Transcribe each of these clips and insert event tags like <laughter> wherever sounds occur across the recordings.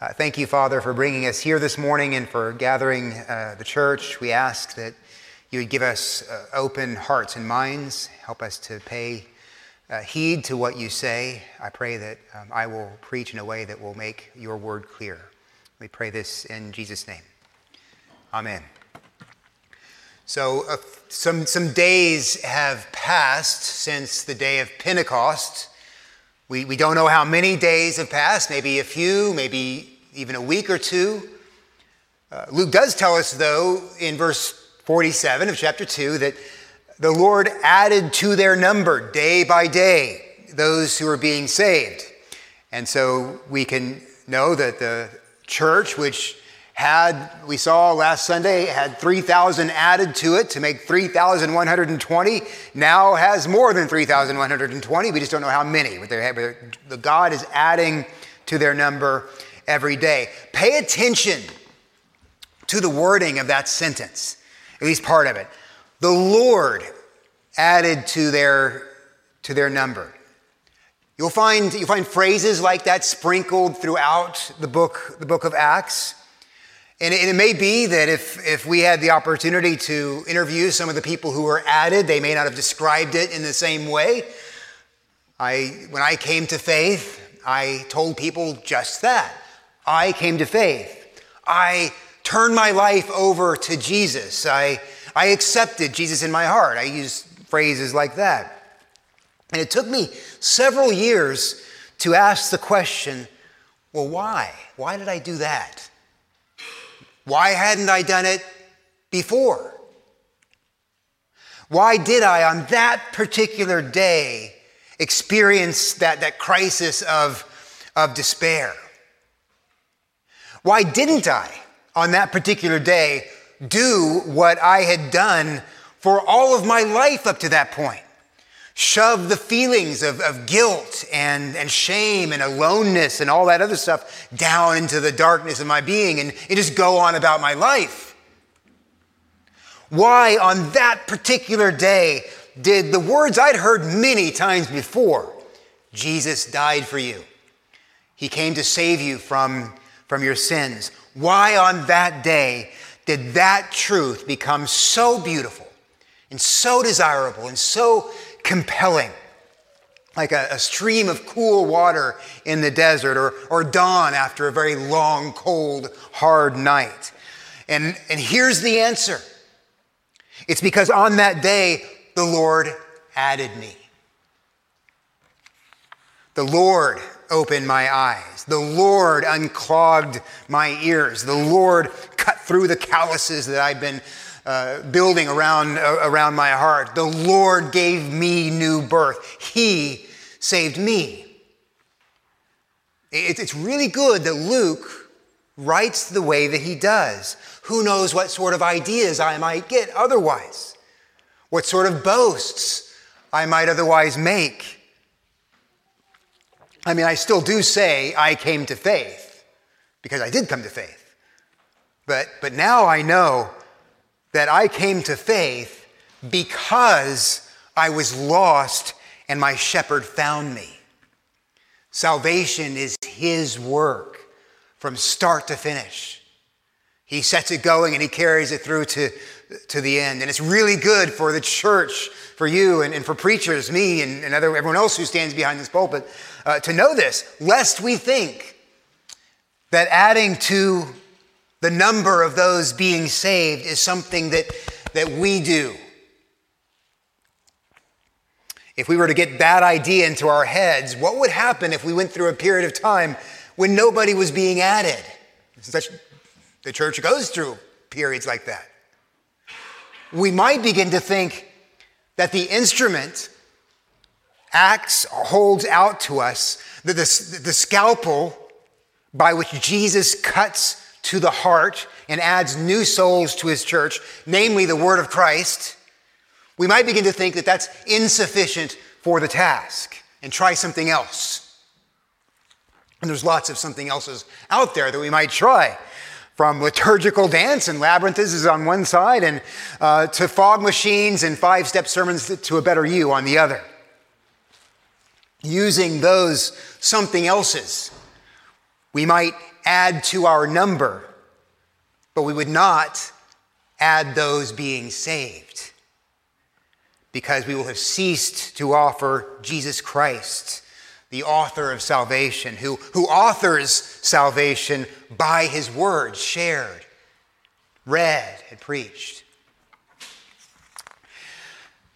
Uh, thank you, Father, for bringing us here this morning and for gathering uh, the church. We ask that you would give us uh, open hearts and minds, help us to pay uh, heed to what you say. I pray that um, I will preach in a way that will make your word clear. We pray this in Jesus' name. Amen. So, uh, some, some days have passed since the day of Pentecost. We, we don't know how many days have passed, maybe a few, maybe even a week or two. Uh, Luke does tell us, though, in verse 47 of chapter 2, that the Lord added to their number day by day those who are being saved. And so we can know that the church, which had, we saw last Sunday, had 3,000 added to it to make 3,120. Now has more than 3,120. We just don't know how many. But the God is adding to their number every day. Pay attention to the wording of that sentence, at least part of it. The Lord added to their, to their number. You'll find, you'll find phrases like that sprinkled throughout the book, the book of Acts. And it, may be that if, if we had the opportunity to interview some of the people who were added, they may not have described it in the same way. I, when I came to faith, I told people just that. I came to faith. I turned my life over to Jesus. I, I accepted Jesus in my heart. I used phrases like that. And it took me several years to ask the question well, why? Why did I do that? Why hadn't I done it before? Why did I, on that particular day, experience that, that crisis of, of despair? Why didn't I, on that particular day, do what I had done for all of my life up to that point? Shove the feelings of, of guilt and, and shame and aloneness and all that other stuff down into the darkness of my being and, and just go on about my life. Why, on that particular day, did the words I'd heard many times before Jesus died for you? He came to save you from, from your sins. Why, on that day, did that truth become so beautiful and so desirable and so compelling, like a, a, stream of cool water in the desert or, or dawn after a very long, cold, hard night. And, and here's the answer it's because on that day, the Lord added me. The Lord opened my eyes. The Lord unclogged my ears. The Lord cut through the calluses that I've been uh, building around, uh, around my heart. The Lord gave me new birth. He saved me. It, it's really good that Luke writes the way that he does. Who knows what sort of ideas I might get otherwise? What sort of boasts I might otherwise make? I mean, I still do say I came to faith because I did come to faith. But, but now I know that I came to faith because I was lost and my shepherd found me. Salvation is his work from start to finish. He sets it going and he carries it through to, to the end. And it's really good for the church, for you and, and for preachers, me and, and other, everyone else who stands behind this pulpit, uh, to know this, lest we think that adding to the number of those being saved is something that, that we do. If we were to get that idea into our heads, what would happen if we went through a period of time when nobody was being added? Such, the church goes through periods like that. We might begin to think that the instrument acts, holds out to us, that the, the scalpel by which Jesus cuts to the heart and adds new souls to his church, namely the word of Christ, we might begin to think that that's insufficient for the task and try something else. And there's lots of something else's out there that we might try. From liturgical dance and labyrinths is on one side, and uh, to fog machines and five step sermons to a better you on the other. Using those something else's, we might add to our number, but we would not add those being saved because we will have ceased to offer Jesus Christ, the author of salvation, who, who authors salvation by his word shared, read, and preached.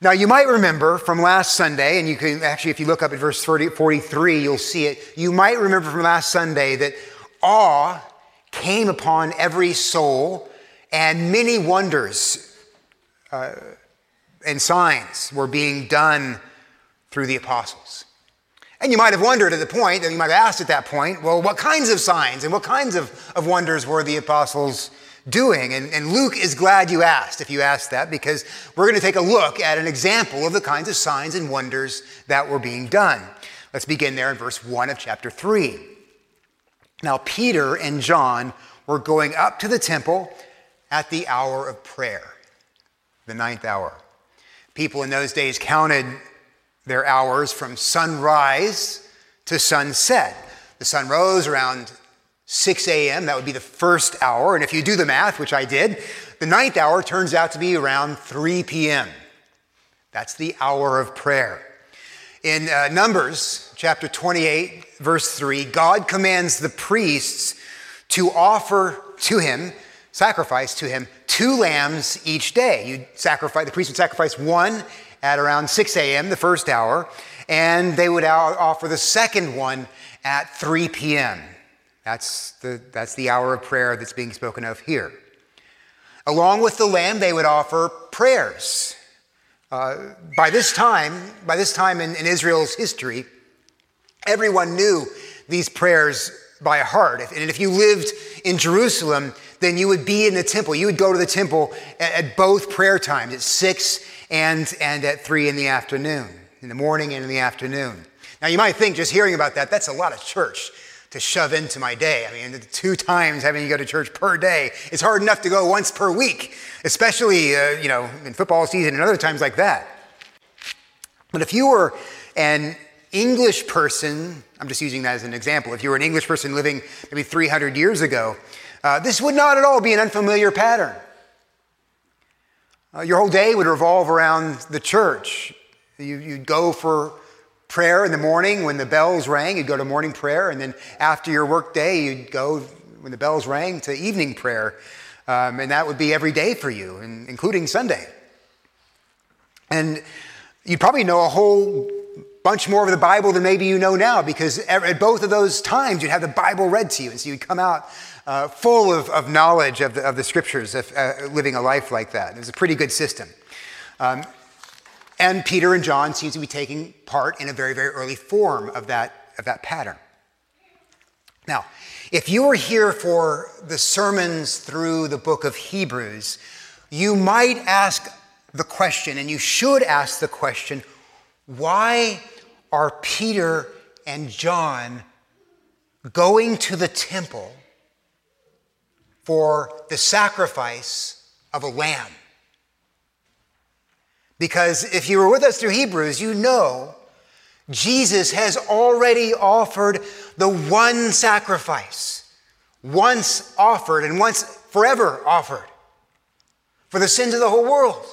Now, you might remember from last Sunday, and you can actually, if you look up at verse 30, 43, you'll see it. You might remember from last Sunday that awe came upon every soul, and many wonders uh, and signs were being done through the apostles. And you might have wondered at the point, and you might have asked at that point, well, what kinds of signs and what kinds of, of wonders were the apostles doing? And, and Luke is glad you asked, if you asked that, because we're going to take a look at an example of the kinds of signs and wonders that were being done. Let's begin there in verse 1 of chapter 3. Now, Peter and John were going up to the temple at the hour of prayer, the ninth hour. People in those days counted their hours from sunrise to sunset. The sun rose around 6 a.m., that would be the first hour. And if you do the math, which I did, the ninth hour turns out to be around 3 p.m. That's the hour of prayer. In uh, Numbers chapter 28, verse 3, God commands the priests to offer to him, sacrifice to him, two lambs each day. You sacrifice, the priest would sacrifice one at around 6 a.m., the first hour, and they would offer the second one at 3 p.m. That's the, that's the hour of prayer that's being spoken of here. Along with the lamb, they would offer prayers. Uh, by this time, by this time in, in, Israel's history, everyone knew these prayers by heart. And if you lived in Jerusalem, then you would be in the temple. You would go to the temple at, both prayer times, at six and, and at three in the afternoon, in the morning and in the afternoon. Now, you might think just hearing about that, that's a lot of church to shove into my day. I mean, two times having to go to church per day, it's hard enough to go once per week, especially, uh, you know, in football season and other times like that. But if you were an English person, I'm just using that as an example, if you were an English person living maybe 300 years ago, uh, this would not at all be an unfamiliar pattern. Uh, your whole day would revolve around the church. You, you'd go for prayer in the morning when the bells rang, you'd go to morning prayer, and then after your work day, you'd go when the bells rang to evening prayer. Um, and that would be every day for you, including Sunday. And you'd probably know a whole bunch more of the Bible than maybe you know now, because at both of those times you'd have the Bible read to you, and so you'd come out uh, full of, of knowledge of the, of the scriptures, of uh, living a life like that. It was a pretty good system. Um, and Peter and John seem to be taking part in a very, very early form of that, of that pattern. Now, if you were here for the sermons through the book of Hebrews, you might ask the question, and you should ask the question why are Peter and John going to the temple for the sacrifice of a lamb? Because if you were with us through Hebrews, you know Jesus has already offered the one sacrifice, once offered and once forever offered for the sins of the whole world.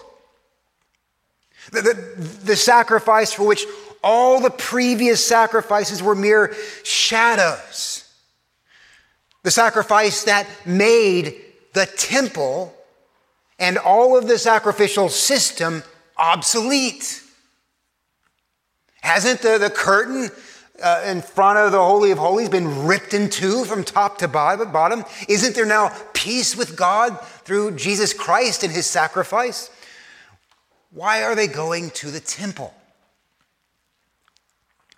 The, the, the, sacrifice for which all the previous sacrifices were mere shadows. The sacrifice that made the temple and all of the sacrificial system obsolete. Hasn't the, the curtain uh, in front of the Holy of Holies been ripped in two from top to bottom? Isn't there now peace with God through Jesus Christ and his sacrifice? Why are they going to the temple?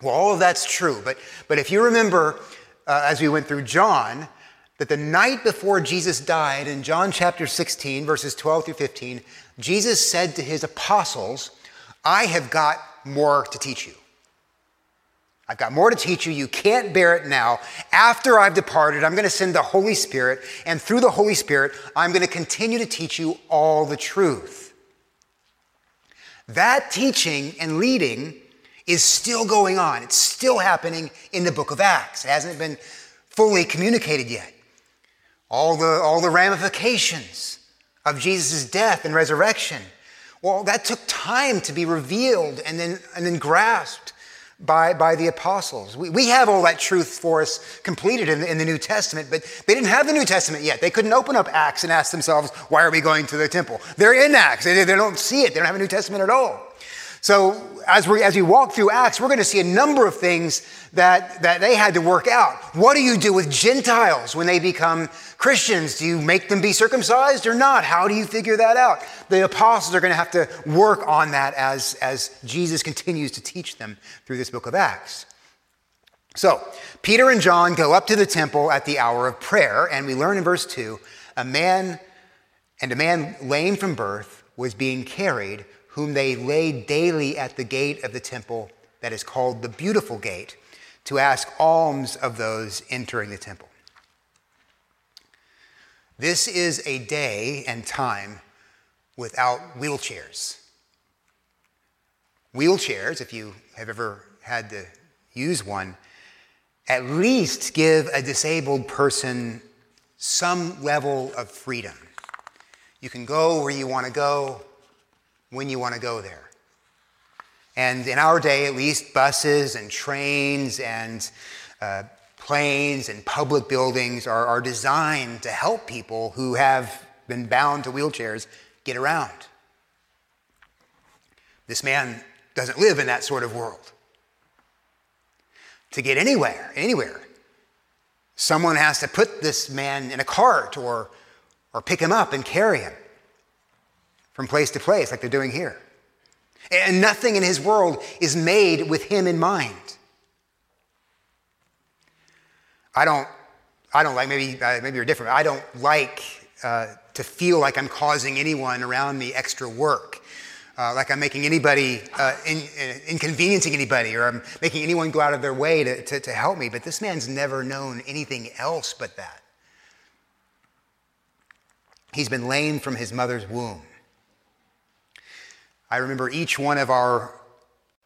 Well, all of that's true, but, but if you remember, uh, as we went through John, that the night before Jesus died, in John chapter 16, verses 12 through 15, Jesus said to his apostles, I have got more to teach you. I've got more to teach you. You can't bear it now. After I've departed, I'm going to send the Holy Spirit, and through the Holy Spirit, I'm going to continue to teach you all the truth. That teaching and leading is still going on. It's still happening in the book of Acts. It hasn't been fully communicated yet. All the, all the ramifications of Jesus' death and resurrection. Well, that took time to be revealed and then, and then grasped by, by the apostles. We, we have all that truth for us completed in, in the New Testament, but they didn't have the New Testament yet. They couldn't open up Acts and ask themselves, why are we going to the temple? They're in Acts. They, they don't see it. They don't have a New Testament at all. So as we, as we walk through Acts, we're going to see a number of things that, that they had to work out. What do you do with Gentiles when they become Christians? Do you make them be circumcised or not? How do you figure that out? The apostles are going to have to work on that as, as Jesus continues to teach them through this book of Acts. So, Peter and John go up to the temple at the hour of prayer, and we learn in verse 2 a man and a man lame from birth was being carried whom they laid daily at the gate of the temple that is called the Beautiful Gate, to ask alms of those entering the temple. This is a day and time without wheelchairs. Wheelchairs, if you have ever had to use one, at least give a disabled person some level of freedom. You can go where you want to go, when you want to go there. And in our day, at least, buses and trains and uh, planes and public buildings are, are designed to help people who have been bound to wheelchairs get around. This man doesn't live in that sort of world. To get anywhere, anywhere, someone has to put this man in a cart or, or pick him up and carry him from place to place, like they're doing here. And nothing in his world is made with him in mind. I don't, I don't like, maybe, uh, maybe you're different. I don't like uh, to feel like I'm causing anyone around me extra work. Uh, like I'm making anybody, uh, in, uh, inconveniencing anybody, or I'm making anyone go out of their way to, to, to help me. But this man's never known anything else but that. He's been lame from his mother's womb. I remember each one of our,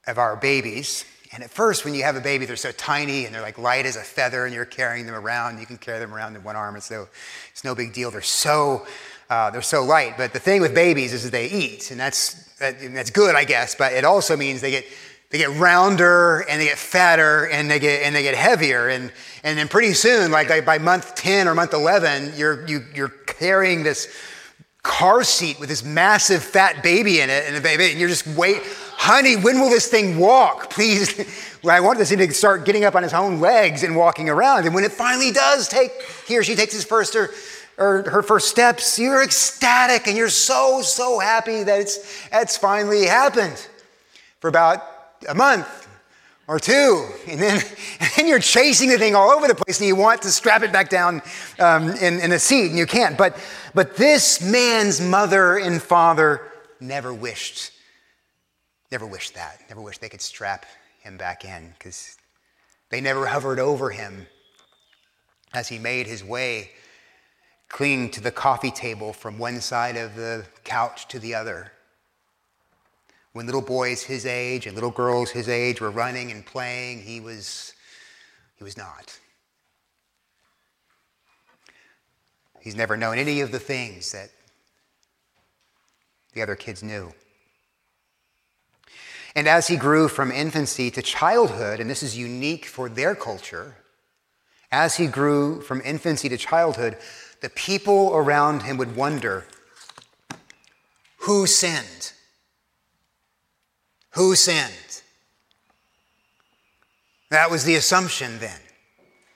of our babies. And at first, when you have a baby, they're so tiny and they're like light as a feather, and you're carrying them around. You can carry them around in one arm. It's no, it's no big deal. They're so, uh, they're so light. But the thing with babies is that they eat, and that's, that, and that's good, I guess. But it also means they get, they get rounder and they get fatter and they get, and they get heavier. And, and then pretty soon, like, like by month 10 or month 11, you're, you, you're carrying this car seat with this massive fat baby in it, and, baby, and you're just wait, honey, when will this thing walk? Please, <laughs> I want this thing to start getting up on its own legs and walking around. And when it finally does take, he or she takes his first or, or her first steps, you're ecstatic and you're so, so happy that it's, it's finally happened. For about a month, or two, and then, <laughs> and then you're chasing the thing all over the place and you want to strap it back down um, in, in a seat and you can't. But, but this man's mother and father never wished, never wished that, never wished they could strap him back in because they never hovered over him as he made his way, clinging to the coffee table from one side of the couch to the other when little boys his age and little girls his age were running and playing, he was, he was not. He's never known any of the things that the other kids knew. And as he grew from infancy to childhood, and this is unique for their culture, as he grew from infancy to childhood, the people around him would wonder who sinned? Who sinned? That was the assumption then.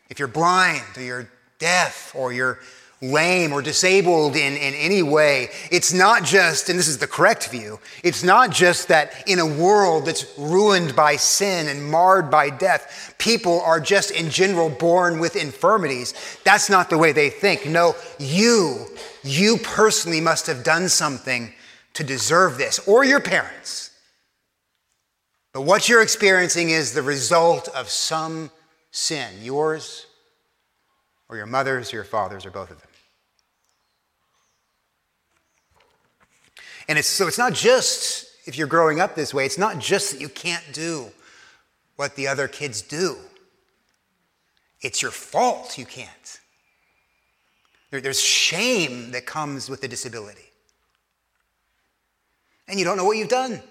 If you're blind or you're deaf or you're lame or disabled in, in any way, it's not just, and this is the correct view, it's not just that in a world that's ruined by sin and marred by death, people are just in general born with infirmities. That's not the way they think. No, you, you personally must have done something to deserve this, or your parents. But what you're experiencing is the result of some sin, yours or your mother's or your father's or both of them. And it's, so it's not just, if you're growing up this way, it's not just that you can't do what the other kids do. It's your fault you can't. There's shame that comes with the disability. And you don't know what you've done.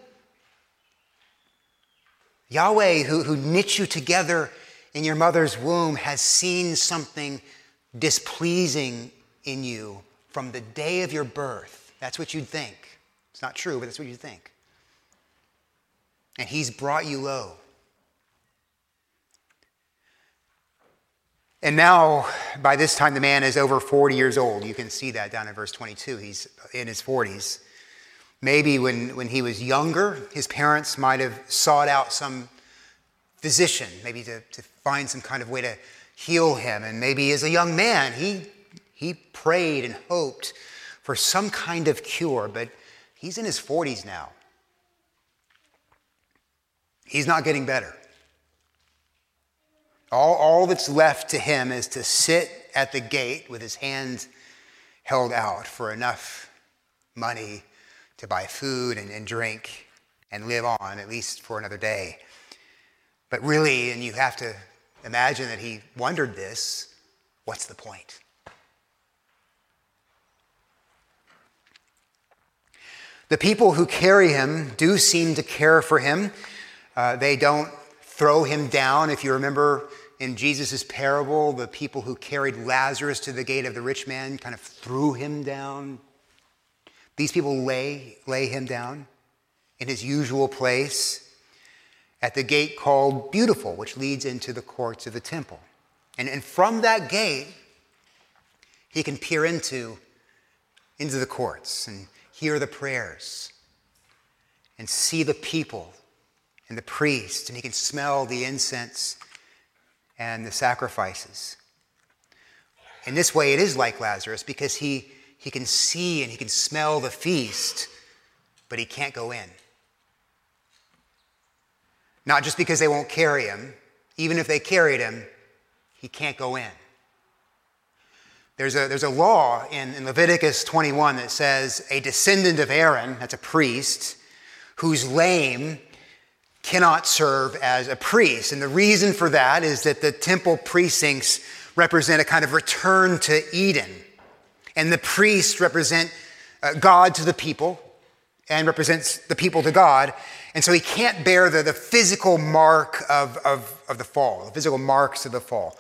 Yahweh, who, who knit you together in your mother's womb, has seen something displeasing in you from the day of your birth. That's what you'd think. It's not true, but that's what you'd think. And He's brought you low. And now, by this time, the man is over 40 years old. You can see that down in verse 22. He's in his 40s. Maybe when, when he was younger, his parents might have sought out some physician, maybe to, to find some kind of way to heal him. And maybe as a young man, he, he prayed and hoped for some kind of cure, but he's in his 40s now. He's not getting better. All, all that's left to him is to sit at the gate with his hand held out for enough money to buy food and, and drink and live on, at least for another day. But really, and you have to imagine that he wondered this what's the point? The people who carry him do seem to care for him. Uh, they don't throw him down. If you remember in Jesus' parable, the people who carried Lazarus to the gate of the rich man kind of threw him down. These people lay, lay him down in his usual place at the gate called Beautiful, which leads into the courts of the temple. And, and from that gate, he can peer into, into the courts and hear the prayers and see the people and the priests, and he can smell the incense and the sacrifices. In this way, it is like Lazarus because he, he can see and he can smell the feast, but he can't go in. Not just because they won't carry him, even if they carried him, he can't go in. There's a, there's a law in, in Leviticus 21 that says a descendant of Aaron, that's a priest, who's lame cannot serve as a priest. And the reason for that is that the temple precincts represent a kind of return to Eden. And the priests represent uh, God to the people and represents the people to God. And so he can't bear the, the physical mark of, of, of the fall, the physical marks of the fall.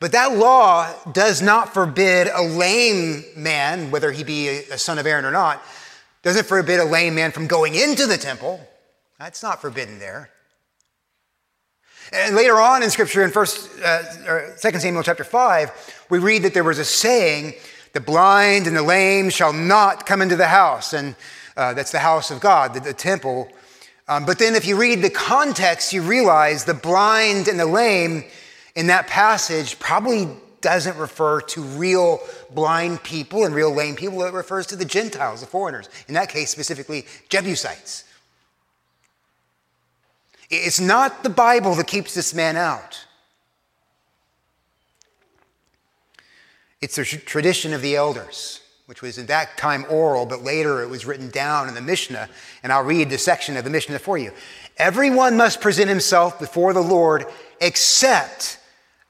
But that law does not forbid a lame man, whether he be a son of Aaron or not, doesn't forbid a lame man from going into the temple that's not forbidden there. And later on in Scripture, in First, uh, or 2 Samuel chapter 5, we read that there was a saying, the blind and the lame shall not come into the house. And uh, that's the house of God, the, the temple. Um, but then if you read the context, you realize the blind and the lame in that passage probably doesn't refer to real blind people and real lame people. It refers to the Gentiles, the foreigners. In that case, specifically Jebusites. It's not the Bible that keeps this man out. It's the tradition of the elders, which was in that time oral, but later it was written down in the Mishnah. And I'll read the section of the Mishnah for you. Everyone must present himself before the Lord except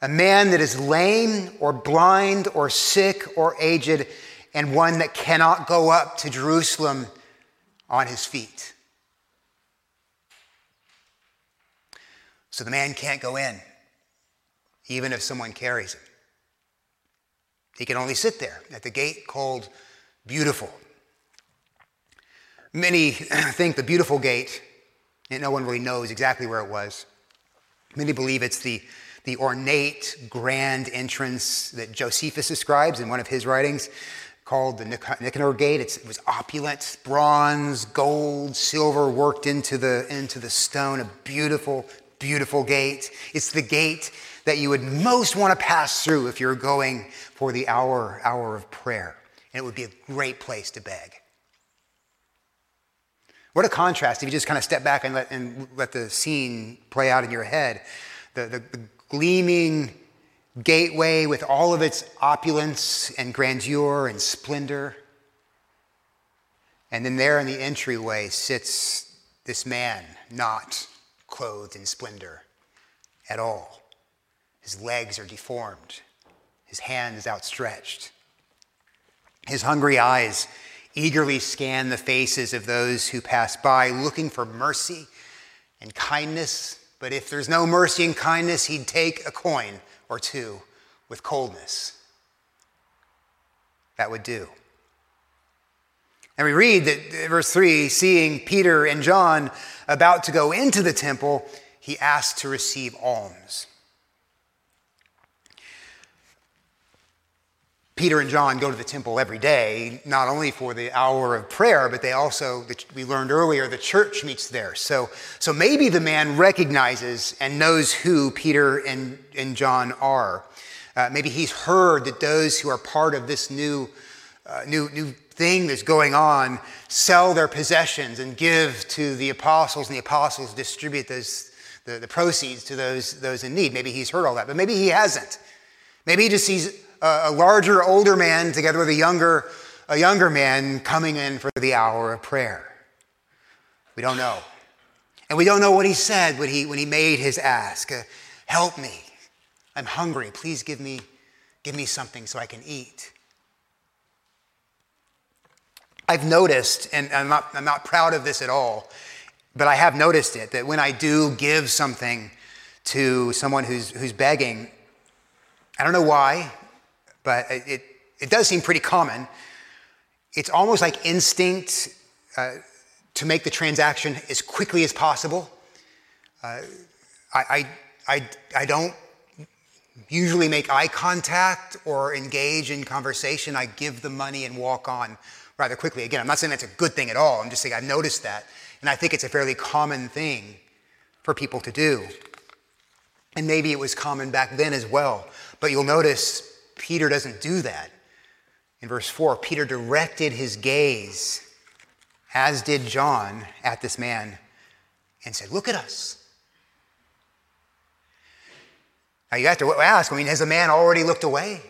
a man that is lame or blind or sick or aged, and one that cannot go up to Jerusalem on his feet. So the man can't go in, even if someone carries him. He can only sit there at the gate called Beautiful. Many <clears throat> think the Beautiful Gate, and no one really knows exactly where it was. Many believe it's the, the ornate, grand entrance that Josephus describes in one of his writings called the Nicanor Gate. It's, it was opulent, bronze, gold, silver worked into the, into the stone, a beautiful, beautiful gate. It's the gate that you would most want to pass through if you're going for the hour, hour of prayer. And it would be a great place to beg. What a contrast if you just kind of step back and let, and let the scene play out in your head. The, the, the gleaming gateway with all of its opulence and grandeur and splendor. And then there in the entryway sits this man, not clothed in splendor at all. His legs are deformed, his hand is outstretched. His hungry eyes eagerly scan the faces of those who pass by, looking for mercy and kindness. But if there's no mercy and kindness, he'd take a coin or two with coldness. That would do. And we read that, uh, verse 3 seeing Peter and John about to go into the temple, he asked to receive alms. Peter and John go to the temple every day, not only for the hour of prayer, but they also, we learned earlier, the church meets there. So, so maybe the man recognizes and knows who Peter and, and John are. Uh, maybe he's heard that those who are part of this new, uh, new, new thing that's going on sell their possessions and give to the apostles, and the apostles distribute those, the, the proceeds to those, those in need. Maybe he's heard all that, but maybe he hasn't. Maybe he just sees a, larger, older man together with a younger, a younger man coming in for the hour of prayer. We don't know. And we don't know what he said when he, when he made his ask. Uh, Help me. I'm hungry. Please give me, give me something so I can eat. I've noticed, and I'm not, I'm not proud of this at all, but I have noticed it, that when I do give something to someone who's, who's begging, I don't know why but it, it does seem pretty common. It's almost like instinct uh, to make the transaction as quickly as possible. Uh, I, I, I, I don't usually make eye contact or engage in conversation. I give the money and walk on rather quickly. Again, I'm not saying that's a good thing at all. I'm just saying I've noticed that. And I think it's a fairly common thing for people to do. And maybe it was common back then as well. But you'll notice Peter doesn't do that. In verse 4, Peter directed his gaze, as did John, at this man and said, Look at us. Now you have to ask, I mean, has the man already looked away?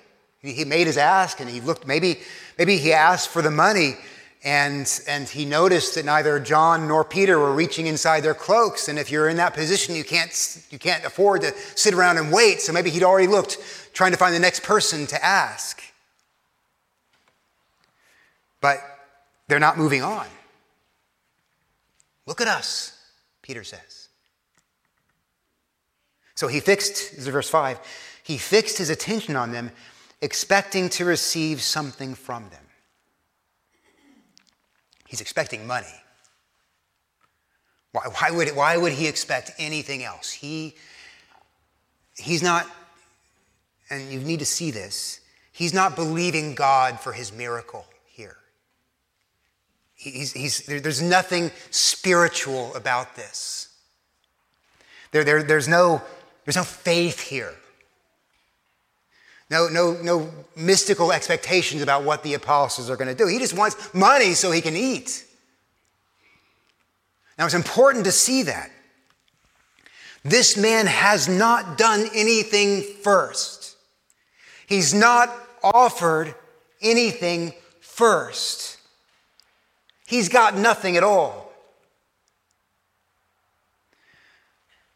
He made his ask and he looked, maybe, maybe he asked for the money and, and he noticed that neither John nor Peter were reaching inside their cloaks. And if you're in that position, you can't, you can't afford to sit around and wait. So maybe he'd already looked, trying to find the next person to ask. But they're not moving on. Look at us, Peter says. So he fixed, this is verse 5, he fixed his attention on them, expecting to receive something from them. He's expecting money. Why, why, would, why would he expect anything else? He, he's not, and you need to see this, he's not believing God for his miracle here. He's, he's, there's nothing spiritual about this. There, there, there's, no, there's no faith here. No, no, no mystical expectations about what the apostles are going to do. He just wants money so he can eat. Now, it's important to see that. This man has not done anything first. He's not offered anything first. He's got nothing at all.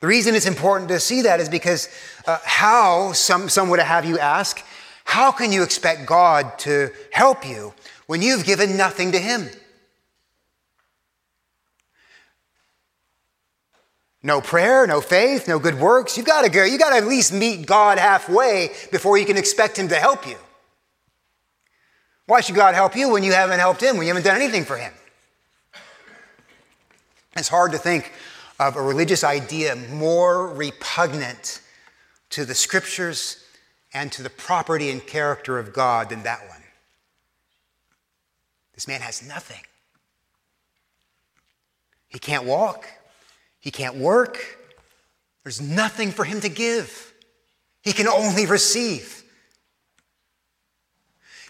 The reason it's important to see that is because uh, how, some, some would have you ask, how can you expect God to help you when you've given nothing to Him? No prayer, no faith, no good works. You've got to go, you got to at least meet God halfway before you can expect Him to help you. Why should God help you when you haven't helped Him, when you haven't done anything for Him? It's hard to think of a religious idea more repugnant to the scriptures and to the property and character of God than that one. This man has nothing. He can't walk, he can't work, there's nothing for him to give. He can only receive.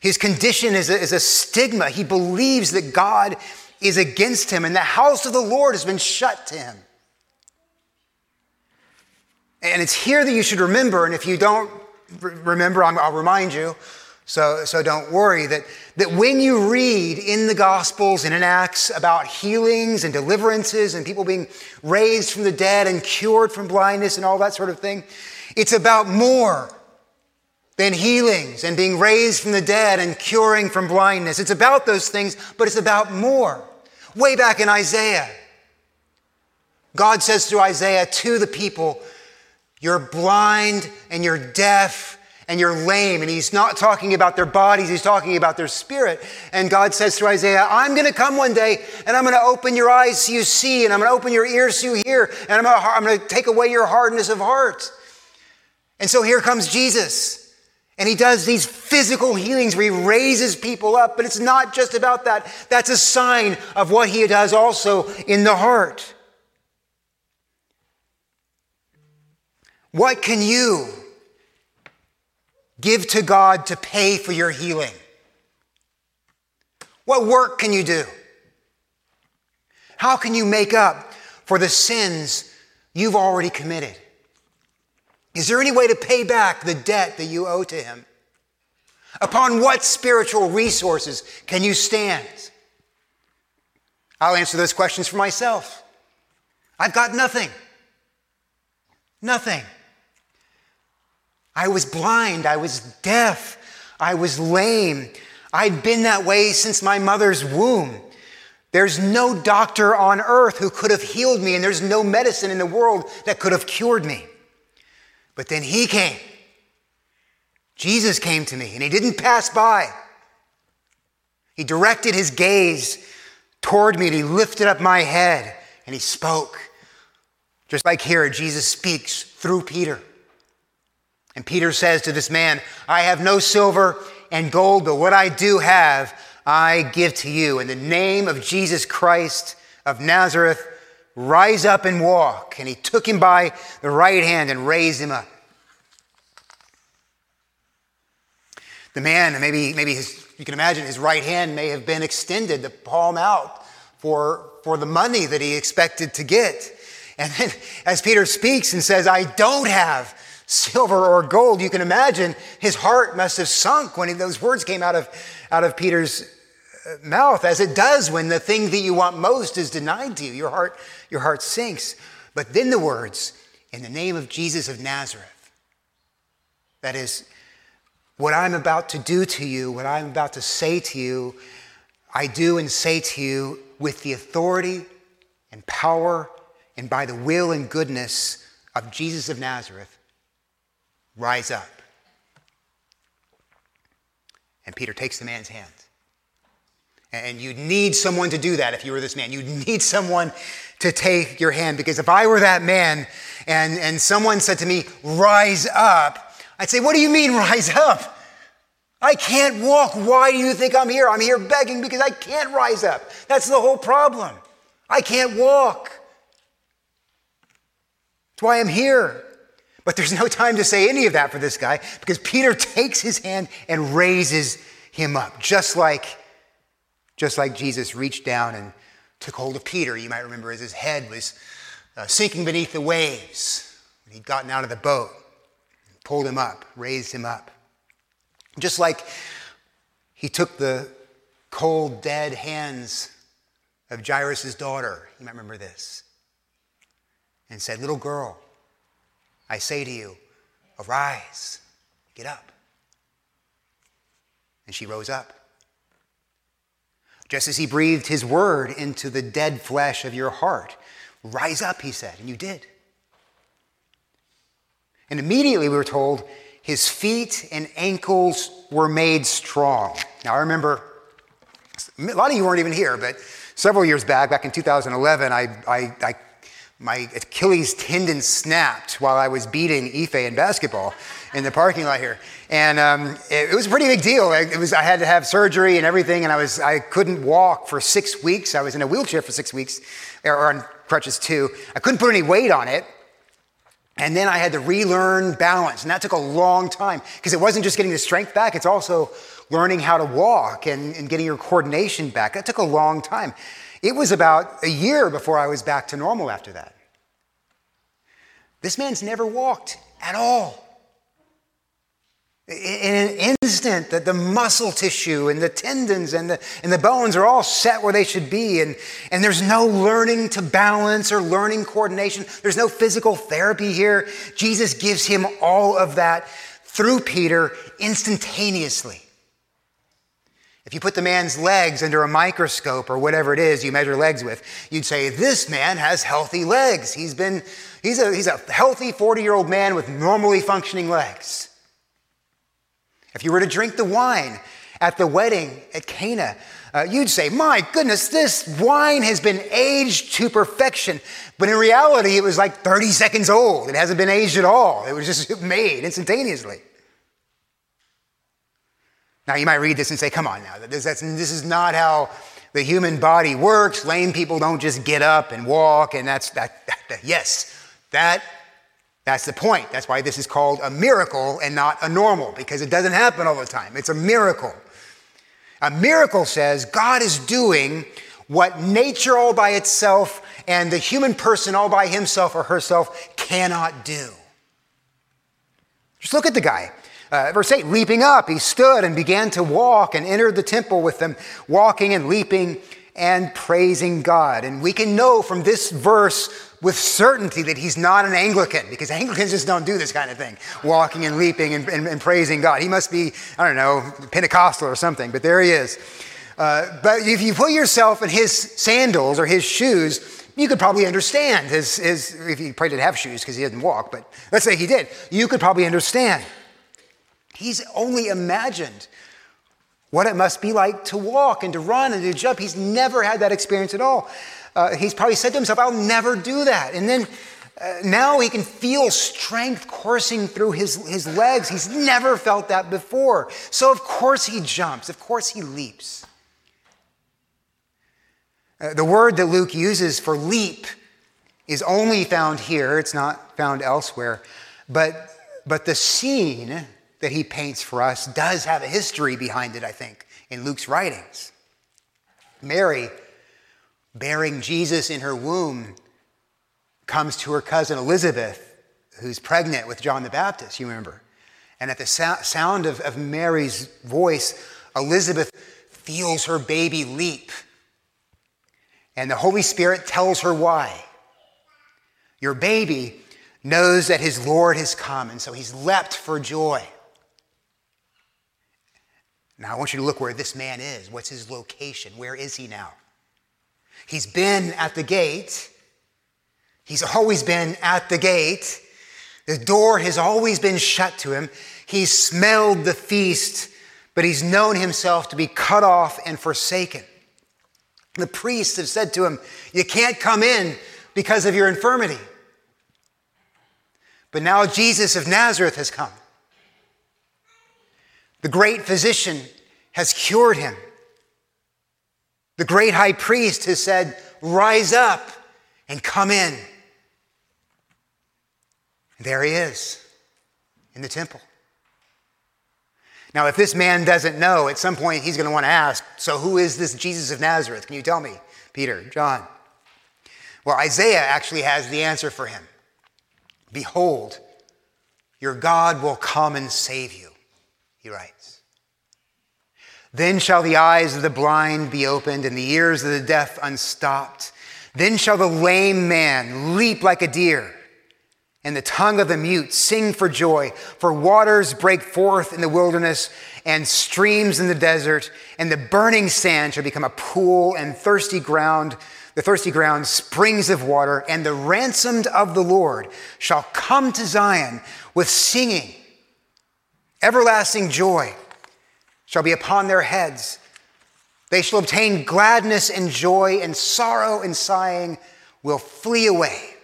His condition is a, is a stigma. He believes that God is against him and the house of the Lord has been shut to him. And it's here that you should remember, and if you don't remember, I'll remind you, so, so don't worry, that, that when you read in the Gospels and in Acts about healings and deliverances and people being raised from the dead and cured from blindness and all that sort of thing, It's about more than healings and being raised from the dead and curing from blindness. It's about those things, but it's about more. Way back in Isaiah, God says through Isaiah to the people, You're blind and you're deaf and you're lame. And he's not talking about their bodies, he's talking about their spirit. And God says through Isaiah, I'm going to come one day and I'm going to open your eyes so you see, and I'm going to open your ears so you hear, and I'm going, to, I'm going to take away your hardness of heart. And so here comes Jesus. And he does these physical healings where he raises people up, but it's not just about that. That's a sign of what he does also in the heart. What can you give to God to pay for your healing? What work can you do? How can you make up for the sins you've already committed? Is there any way to pay back the debt that you owe to Him? Upon what spiritual resources can you stand? I'll answer those questions for myself. I've got nothing. Nothing. I was blind. I was deaf. I was lame. I'd been that way since my mother's womb. There's no doctor on earth who could have healed me, and there's no medicine in the world that could have cured me. But then he came. Jesus came to me, and he didn't pass by. He directed his gaze toward me, and he lifted up my head, and he spoke. Just like here, Jesus speaks through Peter. And Peter says to this man, I have no silver and gold, but what I do have, I give to you. In the name of Jesus Christ of Nazareth, rise up and walk. And he took him by the right hand and raised him up. The man, maybe, maybe his, you can imagine his right hand may have been extended to palm out for, for the money that he expected to get. And then as Peter speaks and says, I don't have silver or gold. You can imagine his heart must have sunk when he, those words came out of, out of Peter's uh, mouth, as it does when the thing that you want most is denied to you. Your heart, your heart sinks. But then the words, in the name of Jesus of Nazareth, that is, what I'm about to do to you, what I'm about to say to you, I do and say to you with the authority and power and by the will and goodness of Jesus of Nazareth Rise up. And Peter takes the man's hand. And you need someone to do that if you were this man. You'd need someone to take your hand because if I were that man and, and someone said to me, Rise up, I'd say, What do you mean, rise up? I can't walk. Why do you think I'm here? I'm here begging because I can't rise up. That's the whole problem. I can't walk. That's why I'm here. But there's no time to say any of that for this guy because Peter takes his hand and raises him up, just like, just like Jesus reached down and took hold of Peter. You might remember as his head was uh, sinking beneath the waves when he'd gotten out of the boat, pulled him up, raised him up. Just like he took the cold, dead hands of Jairus' daughter, you might remember this, and said, Little girl, I say to you, arise, get up. And she rose up. Just as he breathed his word into the dead flesh of your heart, rise up, he said, and you did. And immediately we were told his feet and ankles were made strong. Now I remember, a lot of you weren't even here, but several years back, back in 2011, I, I, I my Achilles tendon snapped while I was beating Ife in basketball in the parking lot here. And um, it, it, was a pretty big deal. It was, I had to have surgery and everything, and I, was, I couldn't walk for six weeks. I was in a wheelchair for six weeks, or on crutches too. I couldn't put any weight on it. And then I had to relearn balance, and that took a long time because it wasn't just getting the strength back, it's also learning how to walk and, and getting your coordination back. That took a long time. It was about a year before I was back to normal after that. This man's never walked at all. In an instant, that the muscle tissue and the tendons and the, and the bones are all set where they should be, and, and there's no learning to balance or learning coordination. There's no physical therapy here. Jesus gives him all of that through Peter instantaneously. If you put the man's legs under a microscope or whatever it is you measure legs with, you'd say, This man has healthy legs. He's, been, he's, a, he's a healthy 40 year old man with normally functioning legs. If you were to drink the wine at the wedding at Cana, uh, you'd say, My goodness, this wine has been aged to perfection. But in reality, it was like 30 seconds old. It hasn't been aged at all, it was just <laughs> made instantaneously. Now, you might read this and say, come on now, this, this is not how the human body works. Lame people don't just get up and walk, and that's that, that, that. Yes, that, that's the point. That's why this is called a miracle and not a normal, because it doesn't happen all the time. It's a miracle. A miracle says God is doing what nature all by itself and the human person all by himself or herself cannot do. Just look at the guy. Uh, verse 8, leaping up, he stood and began to walk and entered the temple with them, walking and leaping and praising God. And we can know from this verse with certainty that he's not an Anglican because Anglicans just don't do this kind of thing, walking and leaping and, and, and praising God. He must be, I don't know, Pentecostal or something, but there he is. Uh, but if you put yourself in his sandals or his shoes, you could probably understand his, his if he probably didn't have shoes because he didn't walk, but let's say he did. You could probably understand. He's only imagined what it must be like to walk and to run and to jump. He's never had that experience at all. Uh, he's probably said to himself, I'll never do that. And then uh, now he can feel strength coursing through his, his legs. He's never felt that before. So, of course, he jumps. Of course, he leaps. Uh, the word that Luke uses for leap is only found here, it's not found elsewhere. But, but the scene that he paints for us does have a history behind it, I think, in Luke's writings. Mary, bearing Jesus in her womb, comes to her cousin Elizabeth, who's pregnant with John the Baptist, you remember. And at the sound of, of Mary's voice, Elizabeth feels her baby leap. And the Holy Spirit tells her why. Your baby knows that his Lord has come, and so he's leapt for joy. Now, I want you to look where this man is. What's his location? Where is he now? He's been at the gate. He's always been at the gate. The door has always been shut to him. He's smelled the feast, but he's known himself to be cut off and forsaken. The priests have said to him, You can't come in because of your infirmity. But now Jesus of Nazareth has come. The great physician has cured him. The great high priest has said, Rise up and come in. there he is in the temple. Now, if this man doesn't know, at some point he's going to want to ask, So who is this Jesus of Nazareth? Can you tell me, Peter, John? Well, Isaiah actually has the answer for him. Behold, your God will come and save you he writes. Then shall the eyes of the blind be opened and the ears of the deaf unstopped. Then shall the lame man leap like a deer, and the tongue of the mute sing for joy. For waters break forth in the wilderness, and streams in the desert, and the burning sand shall become a pool, and thirsty ground, the thirsty ground, springs of water, and the ransomed of the Lord shall come to Zion with singing Everlasting joy shall be upon their heads. They shall obtain gladness and joy, and sorrow and sighing will flee away.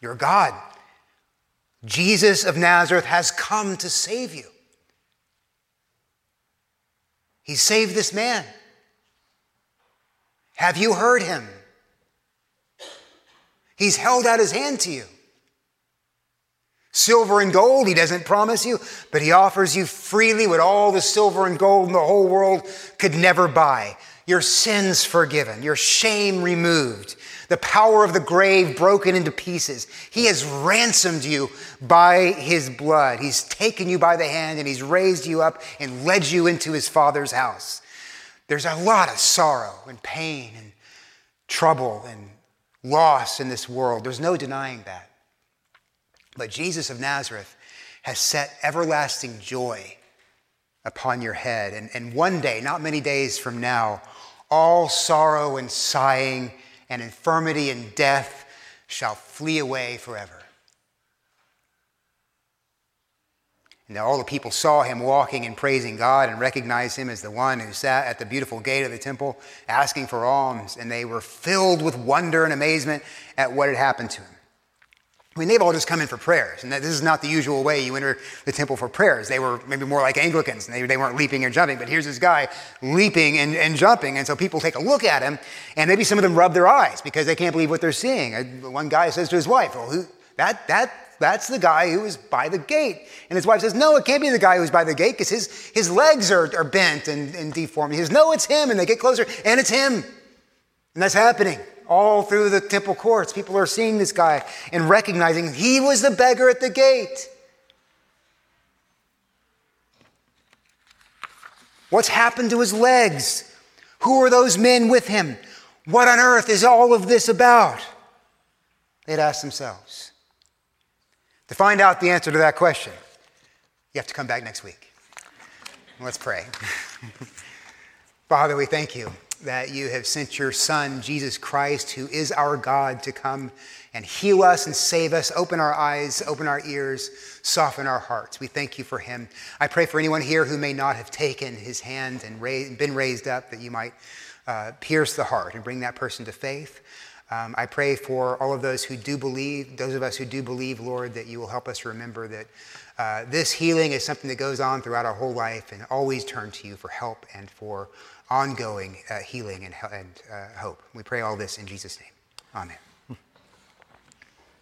Your God, Jesus of Nazareth, has come to save you. He saved this man. Have you heard him? He's held out his hand to you. Silver and gold, he doesn't promise you, but he offers you freely what all the silver and gold in the whole world could never buy your sins forgiven, your shame removed, the power of the grave broken into pieces. He has ransomed you by his blood. He's taken you by the hand and he's raised you up and led you into his father's house. There's a lot of sorrow and pain and trouble and loss in this world. There's no denying that. But Jesus of Nazareth has set everlasting joy upon your head. And, and one day, not many days from now, all sorrow and sighing and infirmity and death shall flee away forever. And all the people saw him walking and praising God and recognized him as the one who sat at the beautiful gate of the temple asking for alms. And they were filled with wonder and amazement at what had happened to him. I mean, they've all just come in for prayers, and this is not the usual way you enter the temple for prayers. They were maybe more like Anglicans, and they, they weren't leaping and jumping, but here's this guy leaping and, and jumping, and so people take a look at him, and maybe some of them rub their eyes because they can't believe what they're seeing. One guy says to his wife, well, who, that, that, that's the guy who is by the gate. And his wife says, no, it can't be the guy who's by the gate because his, his legs are, are bent and, and deformed. He says, no, it's him, and they get closer, and it's him. And that's happening all through the temple courts. People are seeing this guy and recognizing he was the beggar at the gate. What's happened to his legs? Who are those men with him? What on earth is all of this about? They'd ask themselves. To find out the answer to that question, you have to come back next week. Let's pray. <laughs> Father, we thank you that you have sent your Son, Jesus Christ, who is our God, to come and heal us and save us, open our eyes, open our ears, soften our hearts. We thank you for him. I pray for anyone here who may not have taken his hand and been raised up, that you might uh, pierce the heart and bring that person to faith. Um, I pray for all of those who do believe, those of us who do believe, Lord, that you will help us remember that uh, this healing is something that goes on throughout our whole life and always turn to you for help and for ongoing uh, healing and, and uh, hope. We pray all this in Jesus' name. Amen.